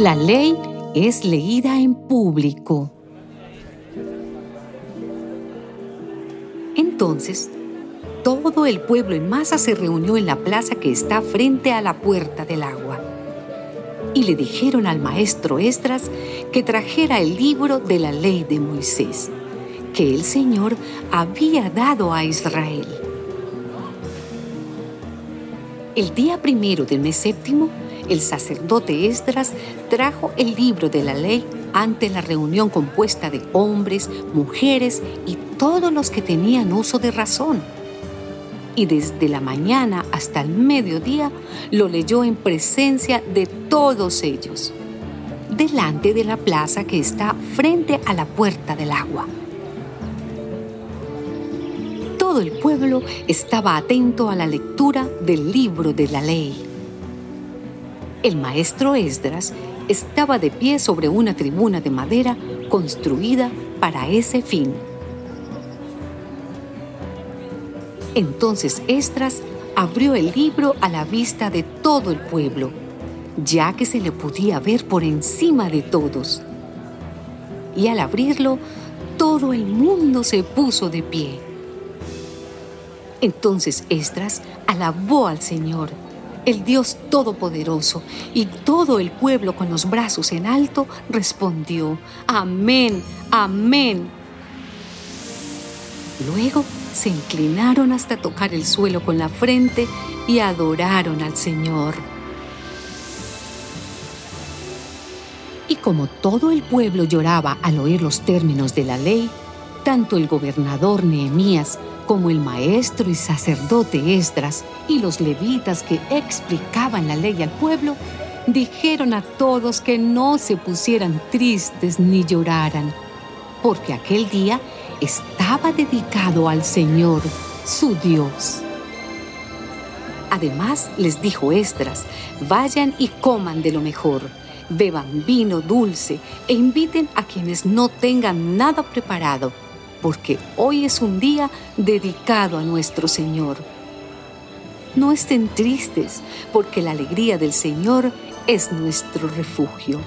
La ley es leída en público. Entonces, todo el pueblo en masa se reunió en la plaza que está frente a la puerta del agua. Y le dijeron al maestro Esdras que trajera el libro de la ley de Moisés, que el Señor había dado a Israel. El día primero del mes séptimo, el sacerdote Esdras trajo el libro de la ley ante la reunión compuesta de hombres, mujeres y todos los que tenían uso de razón. Y desde la mañana hasta el mediodía lo leyó en presencia de todos ellos, delante de la plaza que está frente a la puerta del agua. Todo el pueblo estaba atento a la lectura del libro de la ley. El maestro Esdras estaba de pie sobre una tribuna de madera construida para ese fin. Entonces Esdras abrió el libro a la vista de todo el pueblo, ya que se le podía ver por encima de todos. Y al abrirlo, todo el mundo se puso de pie. Entonces Esdras alabó al Señor el Dios Todopoderoso, y todo el pueblo con los brazos en alto respondió, Amén, amén. Luego se inclinaron hasta tocar el suelo con la frente y adoraron al Señor. Y como todo el pueblo lloraba al oír los términos de la ley, tanto el gobernador Nehemías como el maestro y sacerdote Esdras y los levitas que explicaban la ley al pueblo, dijeron a todos que no se pusieran tristes ni lloraran, porque aquel día estaba dedicado al Señor, su Dios. Además les dijo Esdras, vayan y coman de lo mejor, beban vino dulce e inviten a quienes no tengan nada preparado porque hoy es un día dedicado a nuestro Señor. No estén tristes, porque la alegría del Señor es nuestro refugio.